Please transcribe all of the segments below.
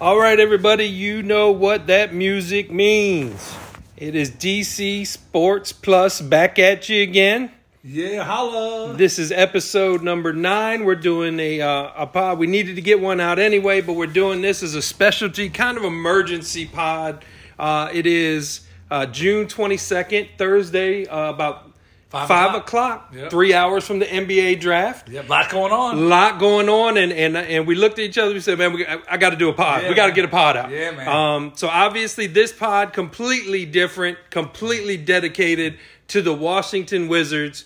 All right, everybody, you know what that music means. It is DC Sports Plus back at you again. Yeah, holla. This is episode number nine. We're doing a uh, a pod. We needed to get one out anyway, but we're doing this as a specialty kind of emergency pod. Uh, it is uh, June twenty second, Thursday, uh, about Five five, o'clock. o'clock. Yep. Three hours from the NBA draft. Yeah, lot going on. A lot going on, and and and we looked at each other. We said, "Man, we, I, I got to do a pod. Yeah, we got to get a pod out." Yeah, man. Um, so obviously, this pod completely different, completely dedicated to the Washington Wizards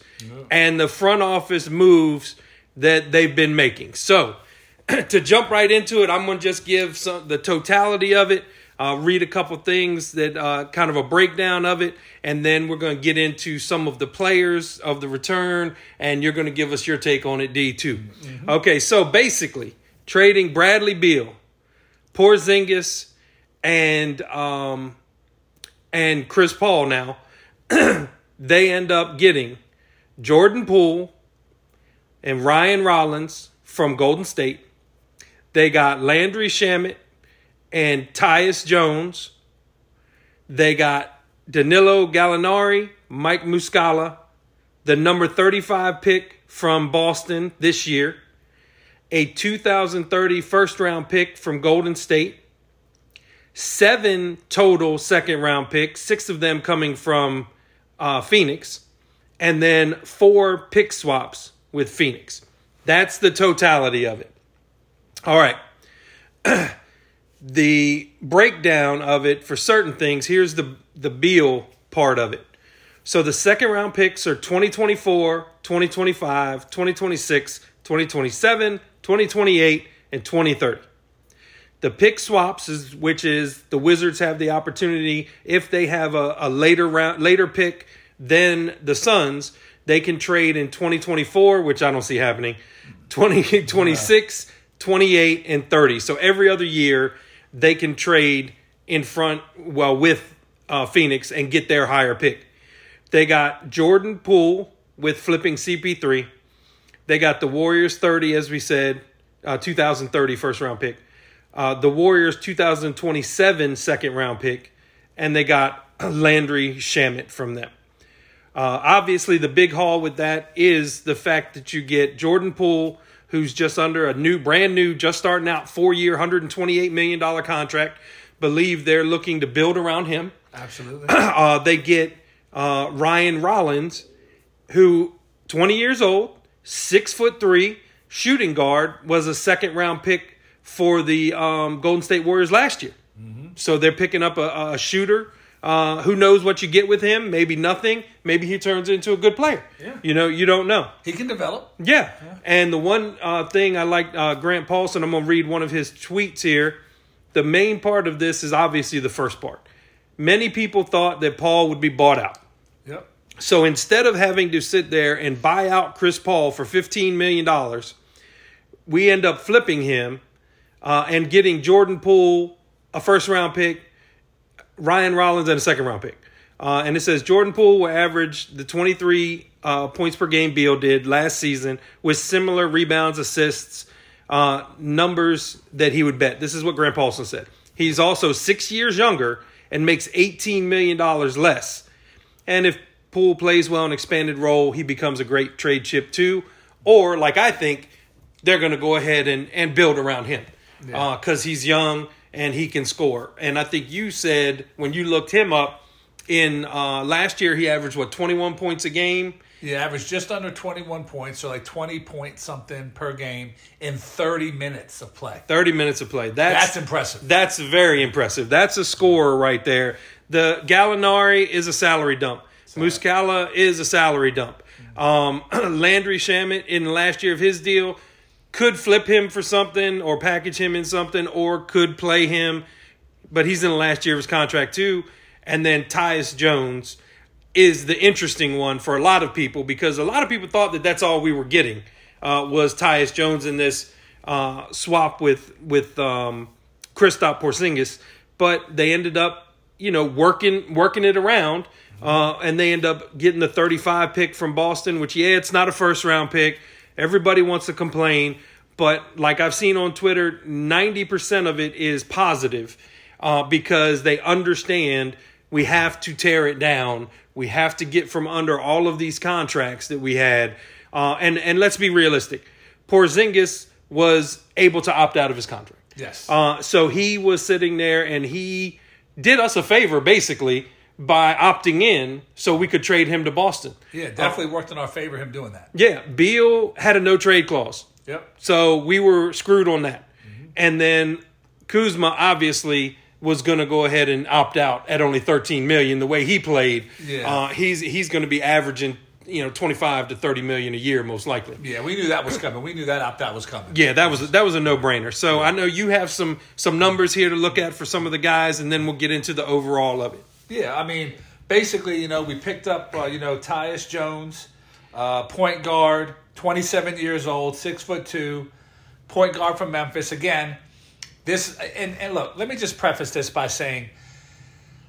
and the front office moves that they've been making. So to jump right into it, I'm going to just give some the totality of it. Uh, read a couple things that uh, kind of a breakdown of it, and then we're going to get into some of the players of the return, and you're going to give us your take on it, D too. Okay, so basically, trading Bradley Beal, Porzingis, and um, and Chris Paul now, they end up getting Jordan Poole and Ryan Rollins from Golden State. They got Landry Shamet and Tyus Jones. They got Danilo Gallinari, Mike Muscala, the number 35 pick from Boston this year, a 2030 first round pick from Golden State, seven total second round picks, six of them coming from uh, Phoenix, and then four pick swaps with Phoenix. That's the totality of it. All right. the breakdown of it for certain things, here's the the Beal part of it. So the second round picks are 2024, 2025, 2026, 2027, 2028, and 2030. The pick swaps is which is the Wizards have the opportunity if they have a, a later round later pick than the Suns, they can trade in 2024, which I don't see happening, 2026, 28, and 30. So every other year they can trade in front well with uh, Phoenix and get their higher pick. They got Jordan Poole with flipping CP3. They got the Warriors 30, as we said, uh, 2030 first round pick. Uh, the Warriors 2027 second round pick. And they got Landry Shamet from them. Uh, obviously, the big haul with that is the fact that you get Jordan Poole, who's just under a new, brand new, just starting out four year, $128 million contract. Believe they're looking to build around him. Absolutely. Uh, they get uh, Ryan Rollins, who 20 years old, six foot three, shooting guard, was a second round pick for the um, Golden State Warriors last year. So they're picking up a, a shooter. Uh, who knows what you get with him? Maybe nothing. Maybe he turns into a good player. Yeah. You know, you don't know. he can develop. Yeah. And the one uh, thing I like, uh, Grant Paulsen, I'm going to read one of his tweets here. The main part of this is obviously the first part. Many people thought that Paul would be bought out. Yep. So instead of having to sit there and buy out Chris Paul for $15 million, we end up flipping him uh, and getting Jordan Poole, a first round pick, Ryan Rollins, and a second round pick. Uh, and it says Jordan Poole will average the 23 uh, points per game Beal did last season with similar rebounds, assists, uh, numbers that he would bet. This is what Grant Paulsen said. He's also six years younger and makes $18 million less. And if Poole plays well in expanded role, he becomes a great trade chip too. Or, like I think, they're going to go ahead and, and build around him because he's young and he can score. And I think you said when you looked him up in uh, last year, he averaged what, 21 points a game? He averaged just under 21 points, so like 20 point something per game in 30 minutes of play. 30 minutes of play. That's, That's impressive. That's very impressive. That's a scorer right there. The Gallinari is a salary dump. Muscala is a salary dump. Um, Landry Shamet in the last year of his deal could flip him for something or package him in something or could play him, but he's in the last year of his contract too. And then Tyus Jones is the interesting one for a lot of people because a lot of people thought that that's all we were getting uh, was Tyus Jones in this uh, swap with with um, Porzingis, but they ended up you know working working it around, uh, and they end up getting the 35 pick from Boston, which yeah, it's not a first round pick. Everybody wants to complain, but like I've seen on Twitter, ninety percent of it is positive uh, because they understand we have to tear it down. We have to get from under all of these contracts that we had, uh, and and let's be realistic. Porzingis was able to opt out of his contract. Yes. Uh, so he was sitting there and he did us a favor basically by opting in so we could trade him to Boston. yeah, definitely worked in our favor him doing that. Yeah, Beal had a no trade clause. Yep. So we were screwed on that. Mm-hmm. And then Kuzma obviously was going to go ahead and opt out at only 13 million the way he played. Yeah. Uh, he's he's going to be averaging, you know, 25 to 30 million a year most likely. Yeah, we knew that was coming. We knew that opt out was coming. Yeah, that was that was a no-brainer. So I know you have some some numbers here to look at for some of the guys and then we'll get into the overall of it. Yeah, I mean, basically, you know, we picked up, uh, you know, Tyus Jones, uh, point guard, 27 years old, six foot two, point guard from Memphis. Again, this and, and look, let me just preface this by saying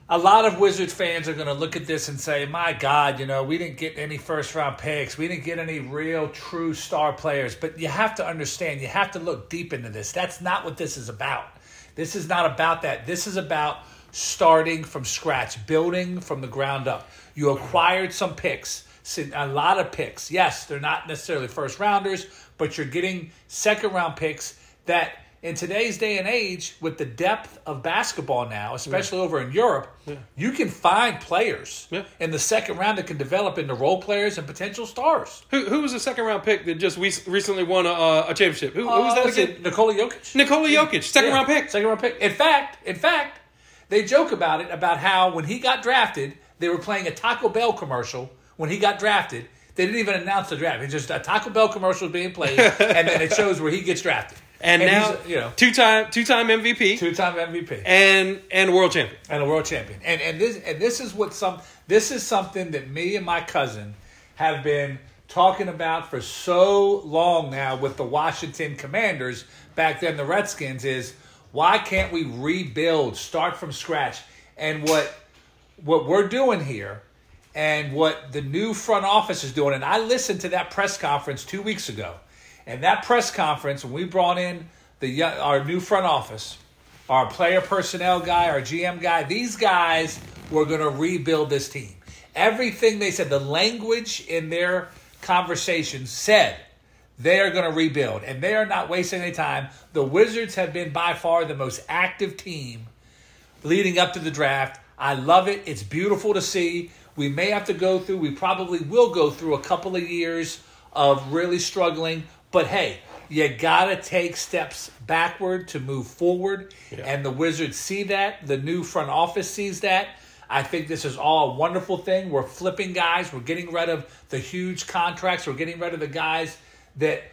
a lot of Wizards fans are going to look at this and say, "My God, you know, we didn't get any first round picks. We didn't get any real true star players." But you have to understand, you have to look deep into this. That's not what this is about. This is not about that. This is about starting from scratch, building from the ground up. You acquired some picks, a lot of picks. Yes, they're not necessarily first rounders, but you're getting second round picks that in today's day and age, with the depth of basketball now, especially over in Europe, you can find players Yeah. in the second round that can develop into role players and potential stars. Who who was the second round pick that just we recently won a, a championship? Who, who was Uh, that again? Nikola Jokic. Nikola Jokic, second Yeah, round pick. Second round pick. In fact, in fact, they joke about it about how when he got drafted, they were playing a Taco Bell commercial when he got drafted. They didn't even announce the draft. It's just a Taco Bell commercial is being played, and then it shows where he gets drafted. And, now, you know, two time two time MVP two-time MVP and and world champion. and a world champion. And and this and this is what some this is something that me and my cousin have been talking about for so long now with the Washington Commanders, back then the Redskins is why can't we rebuild, start from scratch? And what what we're doing here and what the new front office is doing and I listened to that press conference 2 weeks ago. And that press conference when we brought in the our new front office, our player personnel guy, our GM guy, these guys were going to rebuild this team. Everything they said, the language in their conversations said they are going to rebuild and they are not wasting any time. The Wizards have been by far the most active team leading up to the draft. I love it. It's beautiful to see. We may have to go through, we probably will go through a couple of years of really struggling, but hey, you got to take steps backward to move forward. And the Wizards see that. The new front office sees that. I think this is all a wonderful thing. We're flipping guys. We're getting rid of the huge contracts. We're getting rid of the guys that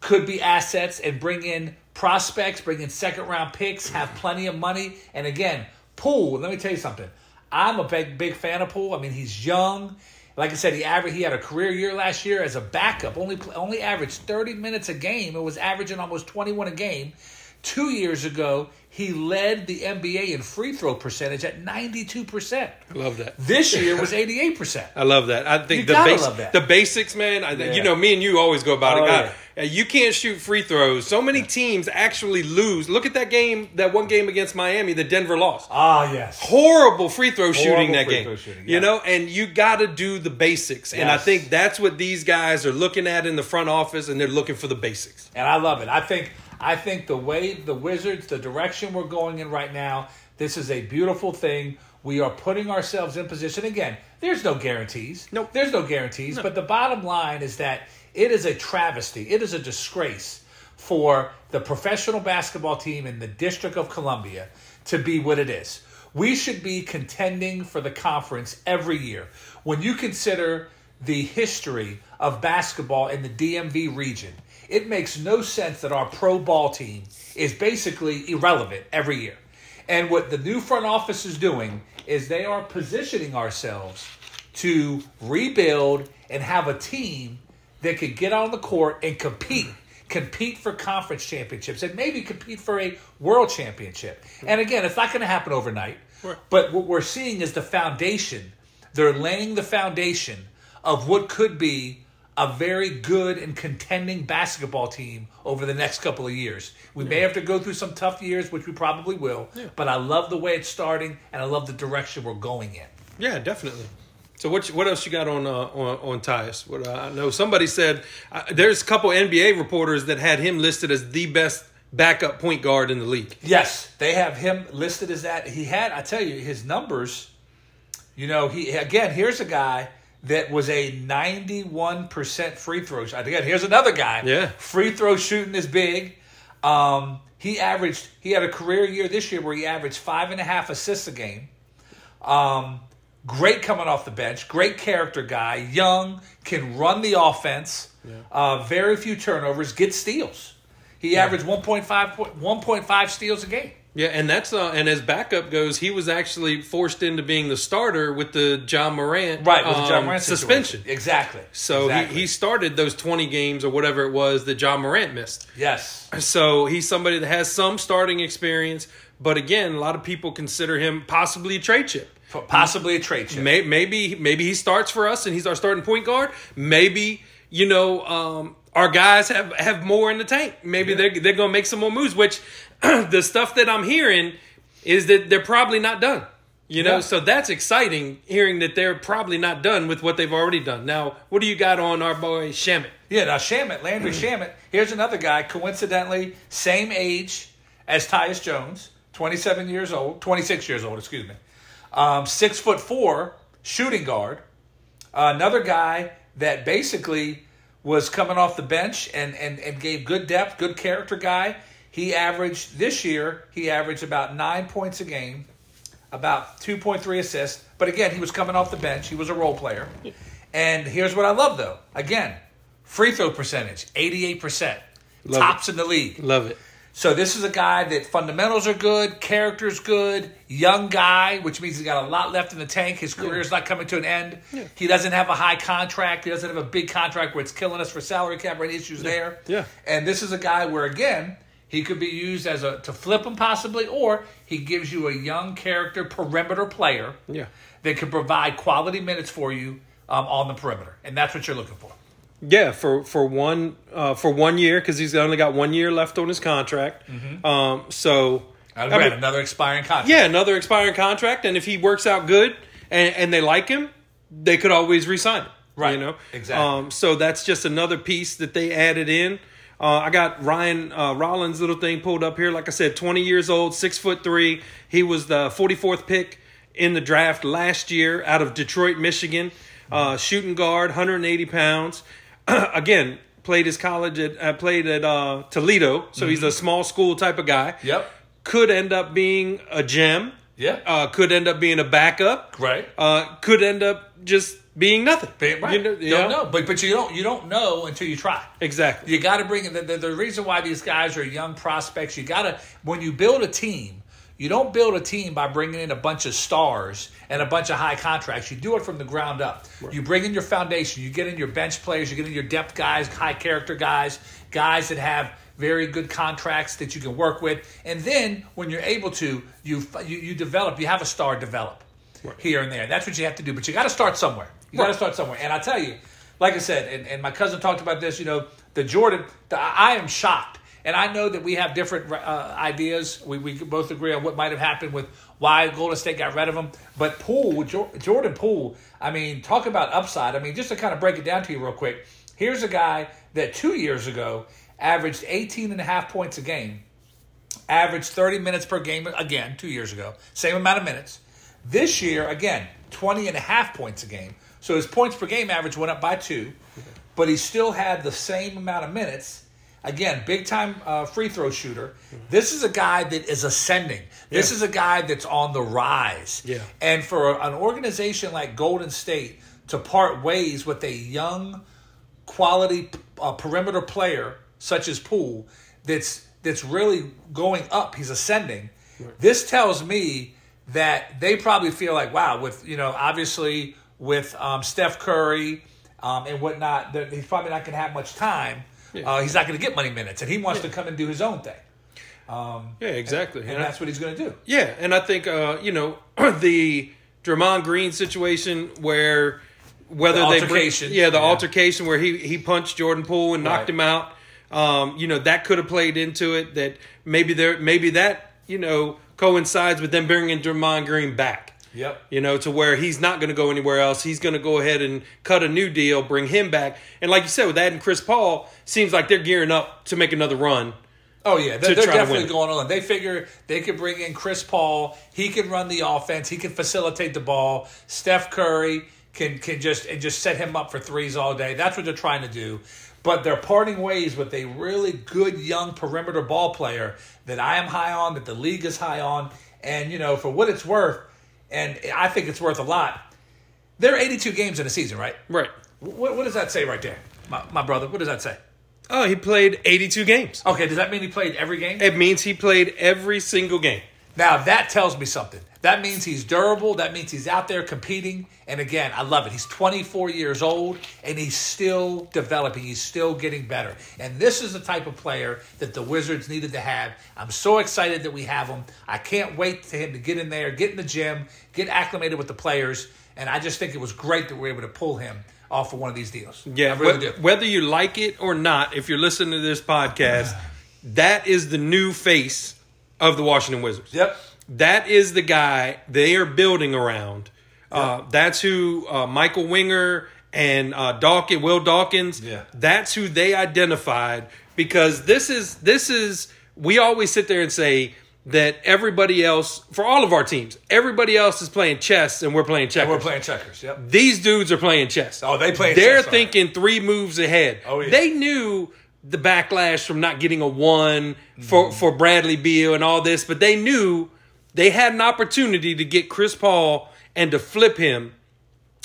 could be assets and bring in prospects, bring in second round picks, have plenty of money. And again, Poole, let me tell you something. I'm a big big fan of Poole. I mean, he's young. Like I said, he averaged he had a career year last year as a backup. Only only averaged 30 minutes a game. It was averaging almost 21 a game. 2 years ago, he led the NBA in free throw percentage at 92%. I love that. This year was 88%. I love that. I think the that. the basics, man. I, Yeah. You know, me and you always go about Oh, it. God, uh, You can't shoot free throws. So many teams actually lose. Look at that game, that one game against Miami that Denver lost. Ah, yes. Horrible free throw shooting that free game. throw shooting, You know, and you got to do the basics. And I think that's what these guys are looking at in the front office, and they're looking for the basics. and I love it. I think I think the way the Wizards, the direction we're going in right now, this is a beautiful thing. We are putting ourselves in position again. There's no guarantees. Nope. There's no guarantees. But the bottom line is that it is a travesty. It is a disgrace for the professional basketball team in the District of Columbia to be what it is. We should be contending for the conference every year. When you consider the history of basketball in the DMV region, it makes no sense that our pro ball team is basically irrelevant every year. And what the new front office is doing is they are positioning ourselves to rebuild and have a team that can get on the court and compete compete for conference championships and maybe compete for a world championship and again it's not going to happen overnight but what we're seeing is the foundation they're laying the foundation of what could be a very good and contending basketball team over the next couple of years. We may have to go through some tough years, which we probably will, but I love the way it's starting and I love the direction we're going in. Yeah, definitely. So what what else you got on uh, on on Tyus? What uh, I know somebody said uh, there's a couple NBA reporters that had him listed as the best backup point guard in the league. Yes, they have him listed as that. He had, I tell you, his numbers. You know, he again. Here's a guy that was a 91% free throw shot. Again, here's another guy. Yeah. Free throw shooting is big. Um, he averaged. He had a career year this year where he averaged five and a half assists a game. Um, great coming off the bench. Great character guy. Young can run the offense. Uh, very few turnovers. Get steals. He averaged 1.5, 1.5 steals a game. Yeah, and that's uh, and as backup goes, he was actually forced into being the starter with the Ja Morant Right, with the Ja um, Morant suspension. situation. Exactly. So exactly. he, he started those twenty games or whatever it was that Ja Morant missed. yes. So he's somebody that has some starting experience, but again, a lot of people consider him possibly a trade chip. Possibly a trade chip. May, maybe maybe he starts for us and he's our starting point guard. Maybe you know um, our guys have have more in the tank. Maybe they're they're gonna make some more moves. Which the stuff that I'm hearing is that they're probably not done. You know, Yeah. so that's exciting hearing that they're probably not done with what they've already done. Now, what do you got on our boy Shamet? Yeah, now Shamet, Landry Shamet. Here's another guy, coincidentally, same age as Tyus Jones, 27 years old, 26 years old, excuse me. Um, six foot four, shooting guard. another guy that basically was coming off the bench and, and, and gave good depth, good character guy. He averaged, this year, he averaged about nine points a game, about 2.3 assists. But again, he was coming off the bench. He was a role player. And here's what I love, though. Again, free throw percentage, 88%. Love tops in the league. Love it. So this is a guy that fundamentals are good, character's good, young guy, which means he's got a lot left in the tank. His career's not coming to an end. He doesn't have a high contract. He doesn't have a big contract where it's killing us for salary cap or any issues there. Yeah. And this is a guy where again he could be used as a to flip him possibly, or he gives you a young character perimeter player Yeah. that can provide quality minutes for you um, on the perimeter, and that's what you're looking for. Yeah, for for one uh, for one year because he's only got one year left on his contract. Um, so I Again, mean, another expiring contract. yeah, another expiring contract, and if he works out good and, and they like him, they could always resign him. Right, You know exactly. Um, so that's just another piece that they added in. Uh, I got Ryan uh, Rollins' little thing pulled up here. Like I said, 20 years old, six foot three. He was the 44th pick in the draft last year out of Detroit, Michigan. Uh, shooting guard, 180 pounds. Again, played his college at uh, played at uh, Toledo, so he's a small school type of guy. Yep. Could end up being a gem. Yeah. Uh, could end up being a backup. Right. Uh, could end up just being nothing. Right. You know, Don't yeah. know, but but you don't you don't know until you try. Exactly. You got to bring in the, the, the reason why these guys are young prospects. You got to when you build a team, you don't build a team by bringing in a bunch of stars and a bunch of high contracts. You do it from the ground up. You bring in your foundation. You get in your bench players. You get in your depth guys, high character guys, guys that have very good contracts that you can work with. And then when you're able to, you you, you develop. You have a star develop here and there. That's what you have to do. But you got to start somewhere. You got to start somewhere. And I tell you, like I said, and, and my cousin talked about this. You know, the Jordan. The, I am shocked, and I know that we have different uh, ideas. We we both agree on what might have happened with why Golden State got rid of him. But Poole, Jo- Jordan Poole. I mean, talk about upside. I mean, just to kind of break it down to you real quick. Here's a guy that two years ago averaged 18 and a half points a game averaged 30 minutes per game again two years ago same amount of minutes. This year again 20 and a half points a game. So his points per game average went up by two but he still had the same amount of minutes. Again big time uh, free throw shooter. This is a guy that is ascending. This Yeah. is a guy that's on the rise. Yeah. and for an organization like golden state to part ways with a young quality uh, perimeter player such as Poole that's that's really going up. He's ascending. This tells me that they probably feel like, wow, with you know, obviously with um, Steph Curry um, and whatnot, that he's probably not going to have much time. Uh, he's not going to get money minutes, and he wants to come and do his own thing, Yeah, exactly. and And I- that's what he's going to do. Yeah, and I think uh, you know the Draymond Green situation where whether The they altercation. bring, yeah, the Yeah. altercation where he he punched Jordan Poole and knocked Right. him out. Um, you know that could have played into it. That maybe there maybe that you know coincides with them bringing Draymond Green back. Yep. You know, to where he's not going to go anywhere else. He's going to go ahead and cut a new deal, bring him back, and like you said, with adding Chris Paul, seems like they're gearing up to make another run. Oh yeah, they're, they're definitely going on. They figure they could bring in Chris Paul. He can run the offense. He can facilitate the ball. Steph Curry can can just and just set him up for threes all day. That's what they're trying to do. But they're parting ways with a really good young perimeter ball player that I am high on, that the league is high on, and you know for what it's worth, and I think it's worth a lot. There are 82 games in a season, right? Right. What, what does that say right there, my, my brother? What does that say? Oh, he played 82 games. Okay, does that mean he played every game? It means he played every single game. Now that tells me something. That means he's durable. That means he's out there competing. And again, I love it. He's 24 years old and he's still developing. He's still getting better. And this is the type of player that the Wizards needed to have. I'm so excited that we have him. I can't wait for him to get in there, get in the gym, get acclimated with the players. And I just think it was great that we were able to pull him off of one of these deals. Yeah, really wh- whether you like it or not, if you're listening to this podcast, that is the new face of the Washington Wizards. Yep. That is the guy they are building around. Uh, that's who uh, Michael Winger and uh, Dawkins, Will Dawkins. Yeah. That's who they identified because this is this is we always sit there and say that everybody else for all of our teams, everybody else is playing chess and we're playing checkers. We're playing checkers. Yep. These dudes are playing chess. Oh, they playing They're chess, right. thinking three moves ahead. Oh, yeah. They knew the backlash from not getting a one Mm-hmm. for for Bradley Beal and all this, but they knew they had an opportunity to get Chris Paul and to flip him,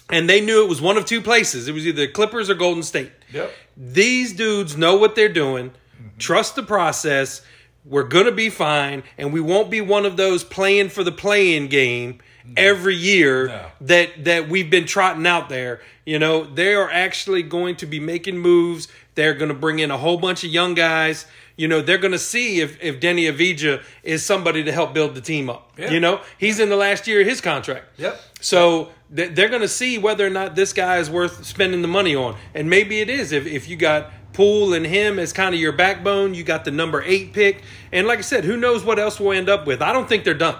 and they knew it was one of two places. It was either Clippers or Golden State. Yep. These dudes know what they're doing. Mm-hmm. Trust the process. We're gonna be fine, and we won't be one of those playing for the play-in game every year No. that that we've been trotting out there. You know, they are actually going to be making moves. They're going to bring in a whole bunch of young guys. You know, they're going to see if if Deni Avdija is somebody to help build the team up. Yeah. You know, he's in the last year of his contract. Yep. So th- they're going to see whether or not this guy is worth spending the money on, and maybe it is. If if you got Poole and him as kind of your backbone, you got the number eight pick, and like I said, who knows what else we'll end up with? I don't think they're done.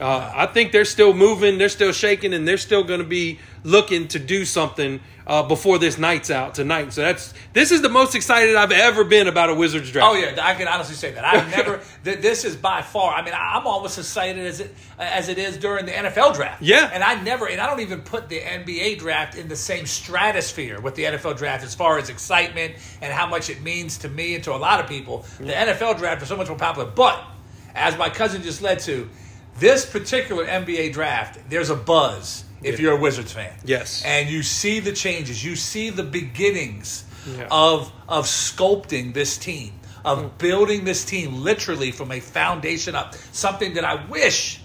Uh, I think they're still moving, they're still shaking, and they're still going to be looking to do something uh, before this night's out tonight. So that's this is the most excited I've ever been about a Wizards draft. Oh yeah, I can honestly say that. I've never. th- this is by far. I mean, I'm almost as excited as it as it is during the NFL draft. Yeah. and I never, and I don't even put the NBA draft in the same stratosphere with the NFL draft as far as excitement and how much it means to me and to a lot of people. The NFL draft is so much more popular, but as my cousin just led to, this particular NBA draft, there's a buzz if you're a Wizards fan. Yes. and you see the changes, you see the beginnings Yeah. of of sculpting this team, of hmm. building this team literally from a foundation up. Something that I wish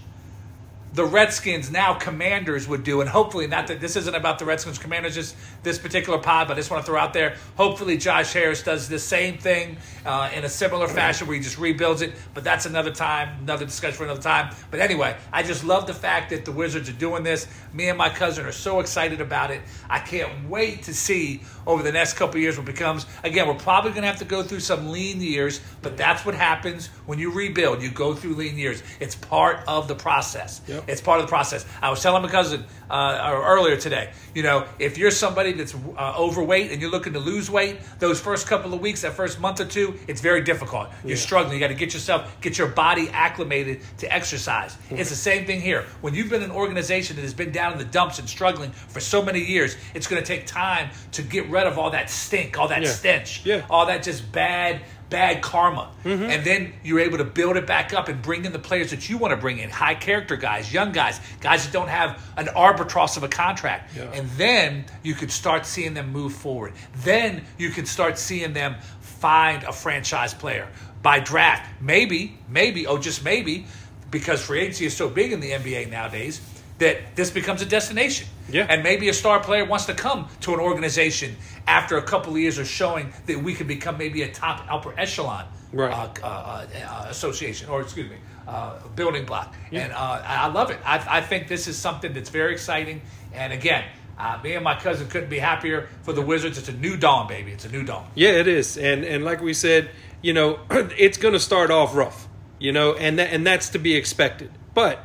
the Redskins, now Commanders, would do, and hopefully not that this isn't about the Redskins Commanders, just this particular pod, but I just want to throw out there. Hopefully, Josh Harris does the same thing uh, in a similar fashion where he just rebuilds it. But that's another time, another discussion for another time. But anyway, I just love the fact that the Wizards are doing this. Me and my cousin are so excited about it. I can't wait to see over the next couple of years what becomes. Again, we're probably going to have to go through some lean years, but that's what happens when you rebuild. You go through lean years. It's part of the process. Yep. It's part of the process. I was telling my cousin uh, earlier today, you know, if you're somebody that's uh, overweight and you're looking to lose weight, those first couple of weeks, that first month or two, it's very difficult. You're struggling. You got to get yourself, get your body acclimated to exercise. It's the same thing here. When you've been an organization that has been down in the dumps and struggling for so many years, it's going to take time to get rid of all that stink, all that Yeah. stench, Yeah. all that just bad bad karma mm-hmm. and then you're able to build it back up and bring in the players that you want to bring in high character guys young guys guys that don't have an albatross of a contract Yeah. and then you could start seeing them move forward then you can start seeing them find a franchise player by draft maybe maybe oh just maybe because free agency is so big in the nba nowadays that this becomes a destination Yeah. and maybe a star player wants to come to an organization after a couple of years of showing that we can become maybe a top upper echelon Right. uh, uh, uh, association or excuse me uh, building block and uh, I I love it I, I think this is something that's very exciting and again Uh, me and my cousin couldn't be happier for the Wizards. It's a new dawn, baby. It's a new dawn. Yeah, it is, and and like we said, you know, it's going to start off rough, you know, and that, and that's to be expected. But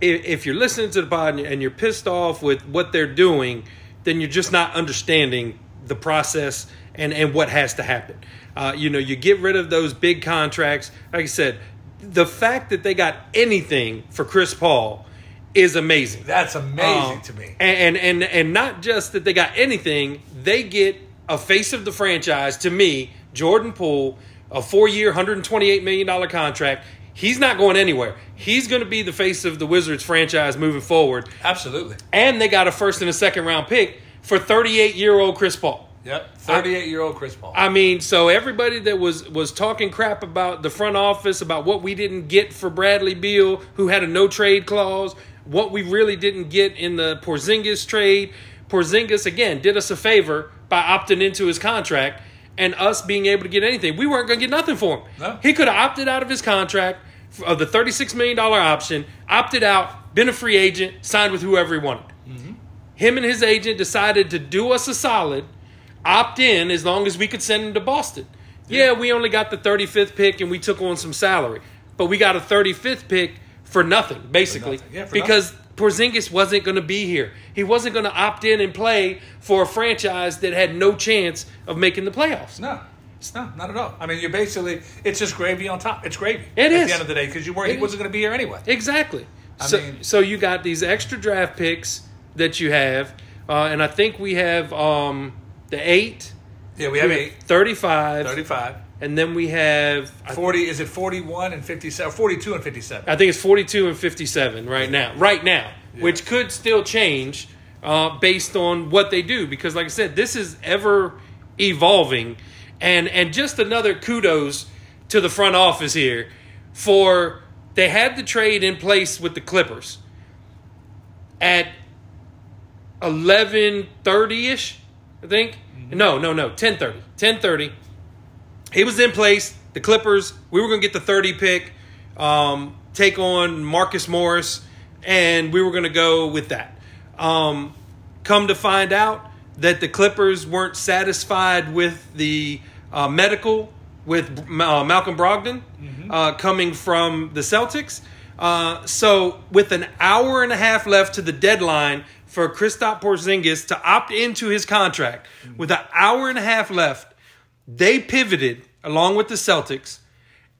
if, if you're listening to the pod and you're pissed off with what they're doing, then you're just not understanding the process and and what has to happen. Uh, you know, you get rid of those big contracts. Like I said, the fact that they got anything for Chris Paul is amazing. That's amazing Um, to me. And, and and not just that they got anything, they get a face of the franchise. To me, Jordan Poole, a four-year, hundred twenty-eight million dollar contract. He's not going anywhere. He's going to be the face of the Wizards franchise moving forward. Absolutely. And they got a first and a second round pick for thirty-eight-year-old Chris Paul. Yep. 38 year old Chris Paul. I mean, so everybody that was was talking crap about the front office about what we didn't get for Bradley Beal, who had a no trade clause, what we really didn't get in the Porzingis trade. Porzingis again did us a favor by opting into his contract and us being able to get anything. We weren't going to get nothing for him. No. He could have opted out of his contract of the thirty six million dollar option, opted out, been a free agent, signed with whoever he wanted. Mm-hmm. Him and his agent decided to do us a solid opt in as long as we could send him to Boston. Yeah, we only got the 35th pick and we took on some salary, but we got a 35th pick for nothing, basically, nothing. Yeah, for because Porzingis wasn't going to be here. He wasn't going to opt in and play for a franchise that had no chance of making the playoffs. No. No, not not at all. I mean, you're basically, it's just gravy on top. It's gravy. It at is. the end of the day because you were he wasn't going to be here anyway. Exactly. I so, mean- so you got these extra draft picks that you have, uh, and I think we have um, the eight, Yeah, we have we have eight, 35, 35. And then we have I 40, is it 41 and 57? 42 and 57. I think it's 42 and 57 right now. Right now, which could still change uh, based on what they do because like I said, this is ever evolving and and just another kudos to the front office here for they had the trade in place with the Clippers at 11:30ish, I think. No, no, no, 10:30. 10:30 he was in place. The Clippers, we were going to get the 30 pick, um, take on Marcus Morris, and we were going to go with that. Um, come to find out that the Clippers weren't satisfied with the uh, medical with uh, Malcolm Brogdon uh, coming from the Celtics. Uh, so, with an hour and a half left to the deadline for Kristaps Porzingis to opt into his contract, with an hour and a half left, they pivoted along with the Celtics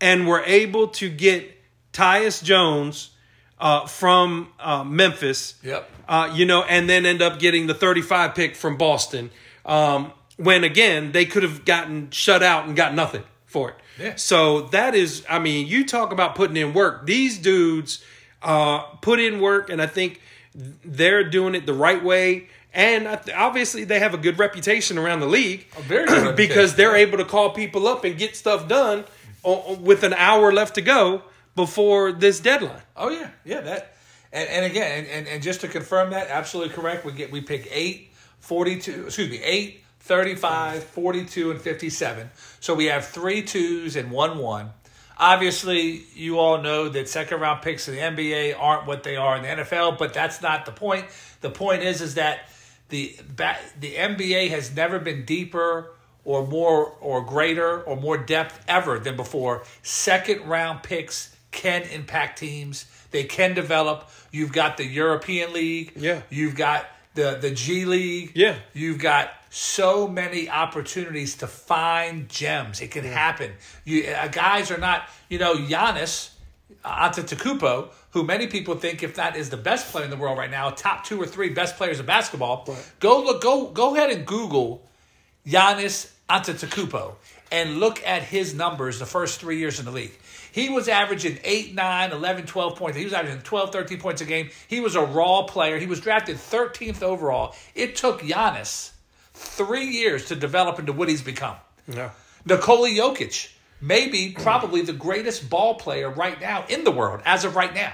and were able to get Tyus Jones uh, from uh, Memphis. Yep. Uh, you know, and then end up getting the 35 pick from Boston. Um, when again, they could have gotten shut out and got nothing for it. Yeah. So that is, I mean, you talk about putting in work. These dudes uh, put in work, and I think they're doing it the right way. And obviously, they have a good reputation around the league A very good because they're able to call people up and get stuff done with an hour left to go before this deadline. Oh yeah, yeah. That and, and again, and, and, just to confirm that, absolutely correct. We get we pick 8, 42, excuse me, 8, 35, 42, and 57. So we have three twos and one one. Obviously, you all know that second round picks in the NBA aren't what they are in the NFL, but that's not the point. The point is is that the the NBA has never been deeper or more or greater or more depth ever than before. Second round picks can impact teams. They can develop. You've got the European League. Yeah. You've got the the G League. Yeah. You've got so many opportunities to find gems. It can happen. You uh, guys are not, you know, Giannis Antetokounmpo, who many people think, if that is the best player in the world right now, top two or three best players of basketball. Go look, go go ahead and Google Giannis Antetokounmpo and look at his numbers the first three years in the league. He was averaging 8, 9, 11, 12 points. He was averaging 12, 13 points a game. He was a raw player. He was drafted 13th overall. It took Giannis three years to develop into what he's become. Yeah. Nikola Jokic, maybe probably the greatest ball player right now in the world, as of right now,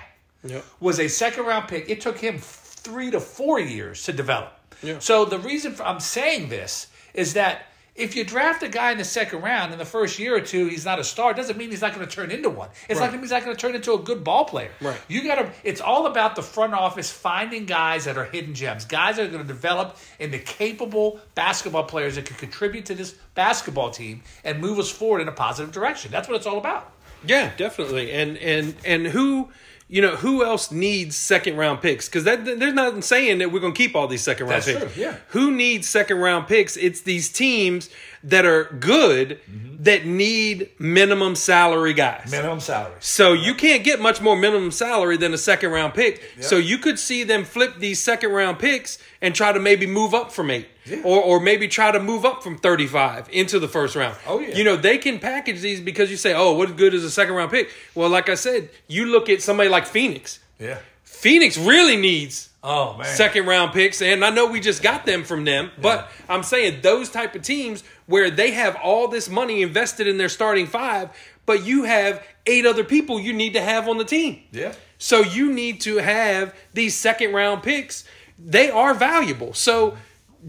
Yep. was a second round pick. It took him three to four years to develop. Yeah. So the reason for, I'm saying this is that if you draft a guy in the second round in the first year or two, he's not a star. Doesn't mean he's not going to turn into one. It's Right. not he's not going to turn into a good ball player. Right. You got to. It's all about the front office finding guys that are hidden gems, guys that are going to develop into capable basketball players that can contribute to this basketball team and move us forward in a positive direction. That's what it's all about. Yeah, definitely. And and and who you know who else needs second round picks? Because that there's nothing saying that we're going to keep all these second round That's picks. true, yeah. Who needs second round picks? It's these teams that are good Mm-hmm. that need minimum salary guys. Minimum salary. So you can't get much more minimum salary than a second round pick. So you could see them flip these second round picks and try to maybe move up from eight. Yeah. Or, or maybe try to move up from 35 into the first round. Oh, yeah. You know, they can package these because you say, oh, what good is a second round pick? Well, like I said, you look at somebody like Phoenix. Yeah. Phoenix really needs Oh man. second round picks and i know we just got them from them but i'm saying those type of teams where they have all this money invested in their starting five but you have eight other people you need to have on the team Yeah. so you need to have these second round picks they are valuable so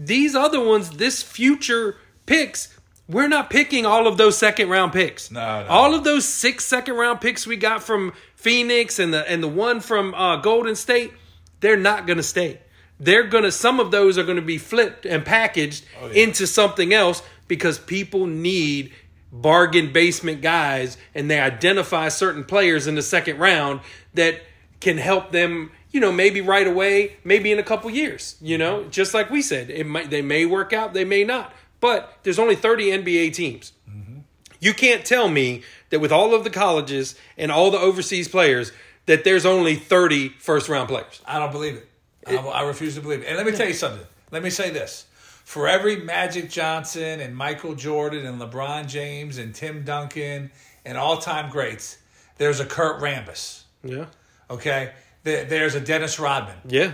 these other ones this future picks we're not picking all of those second round picks No, no. all of those six second round picks we got from phoenix and the and the one from uh, golden state they're not going to stay. They're going to some of those are going to be flipped and packaged Oh, yeah. into something else because people need bargain basement guys and they identify certain players in the second round that can help them, you know, maybe right away, maybe in a couple years, you know, just like we said, it might they may work out, they may not. But there's only 30 NBA teams. Mm-hmm. You can't tell me that with all of the colleges and all the overseas players that there's only 30 first round players. I don't believe it. I, I refuse to believe it. And let me tell you something. Let me say this. For every Magic Johnson and Michael Jordan and LeBron James and Tim Duncan and all time greats, there's a Kurt Rambis. Yeah. Okay? There, there's a Dennis Rodman. Yeah.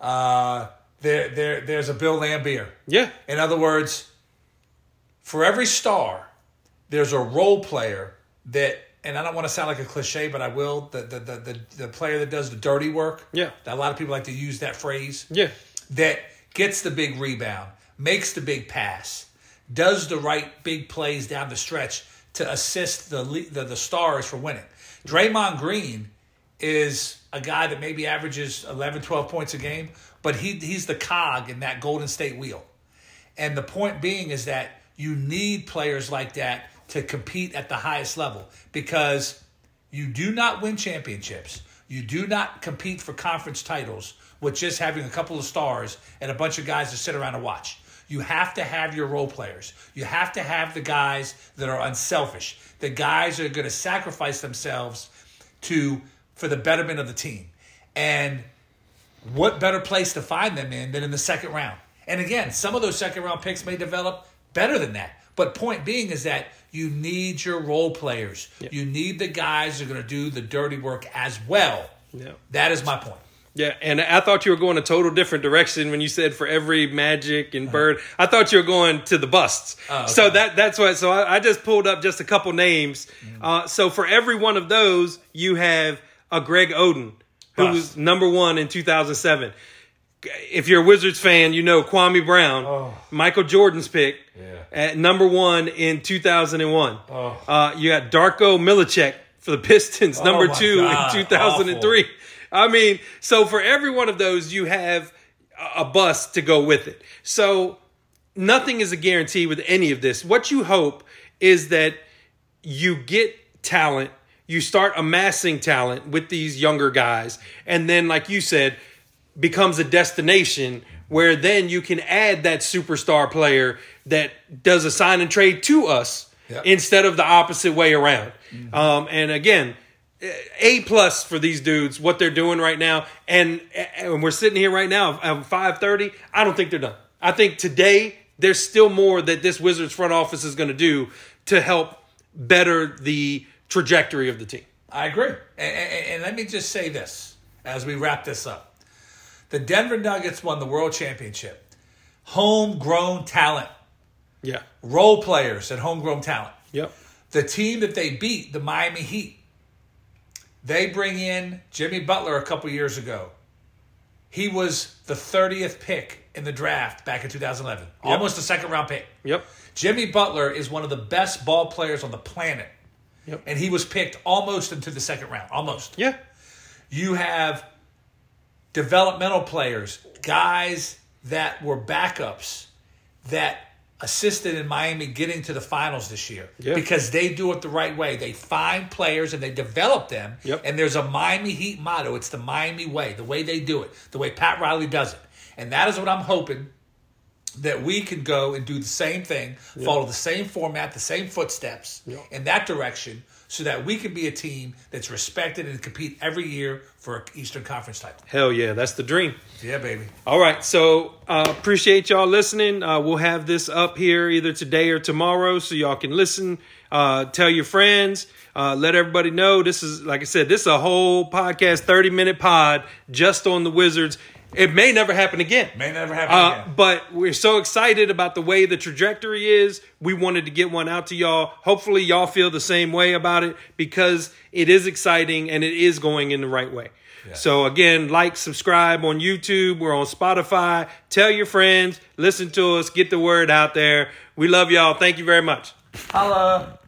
Uh, there, there, there's a Bill Laimbeer. Yeah. In other words, for every star, there's a role player that, and I don't want to sound like a cliche, but I will. The the the the, the player that does the dirty work. Yeah. A lot of people like to use that phrase. Yeah. That gets the big rebound, makes the big pass, does the right big plays down the stretch to assist the the, the stars for winning. Draymond Green is a guy that maybe averages 11, 12 points a game, but he he's the cog in that Golden State wheel. And the point being is that you need players like that to compete at the highest level because you do not win championships. You do not compete for conference titles with just having a couple of stars and a bunch of guys to sit around and watch. You have to have your role players. You have to have the guys that are unselfish. The guys that are going to sacrifice themselves to for the betterment of the team. And what better place to find them in than in the second round? And again, some of those second round picks may develop better than that. But point being is that you need your role players. You need the guys that are going to do the dirty work as well. Yeah. That is my point. Yeah, and I thought you were going a total different direction when you said for every Magic and Bird. I thought you were going to the busts. Oh, okay. So that that's what. So I, I just pulled up just a couple names. Uh, so for every one of those, you have a Greg Oden, who Bust. was number one in 2007. If you're a Wizards fan, you know Kwame Brown, Oh. Michael Jordan's pick Yeah. at number one in 2001. Oh. Uh, you got Darko Milicic for the Pistons, number my two God, in 2003. I mean, so for every one of those, you have a bust to go with it. So nothing is a guarantee with any of this. What you hope is that you get talent, you start amassing talent with these younger guys, and then, like you said, becomes a destination where then you can add that superstar player that does a sign and trade to us Yep. instead of the opposite way around. Um, and again, a plus for these dudes what they're doing right now and, and we're sitting here right now at 5.30 i don't think they're done i think today there's still more that this wizards front office is going to do to help better the trajectory of the team I agree. And, and, and let me just say this as we wrap this up. The Denver Nuggets won the world championship. Homegrown talent, yeah role players and homegrown talent. yep The team that they beat, the Miami Heat, they bring in Jimmy Butler a couple years ago. He was the 30th pick in the draft back in 2011, almost a second round pick. Yep. Jimmy Butler is one of the best ball players on the planet. Yep. And he was picked almost into the second round. Almost. Yeah. You have developmental players, guys that were backups that assisted in Miami getting to the finals this year Yeah. because they do it the right way. They find players and they develop them. Yep. And there's a Miami Heat motto. It's the Miami way, the way they do it, the way Pat Riley does it. And that is what I'm hoping that we can go and do the same thing, follow the same format, the same footsteps in that direction, so that we can be a team that's respected and compete every year for an Eastern Conference title. Hell yeah, that's the dream. Yeah, baby. All right, so uh, appreciate y'all listening. Uh, we'll have this up here either today or tomorrow, so y'all can listen. Uh, tell your friends. Uh, let everybody know. This is like I said. This is a whole podcast, thirty minute pod just on the Wizards. It may never happen again. May never happen Uh, again. but we're so excited about the way the trajectory is. We wanted to get one out to y'all. Hopefully, y'all feel the same way about it because it is exciting and it is going in the right way. So, again, like, subscribe on YouTube. We're on Spotify. Tell your friends, listen to us, get the word out there. We love y'all. Thank you very much. Holla.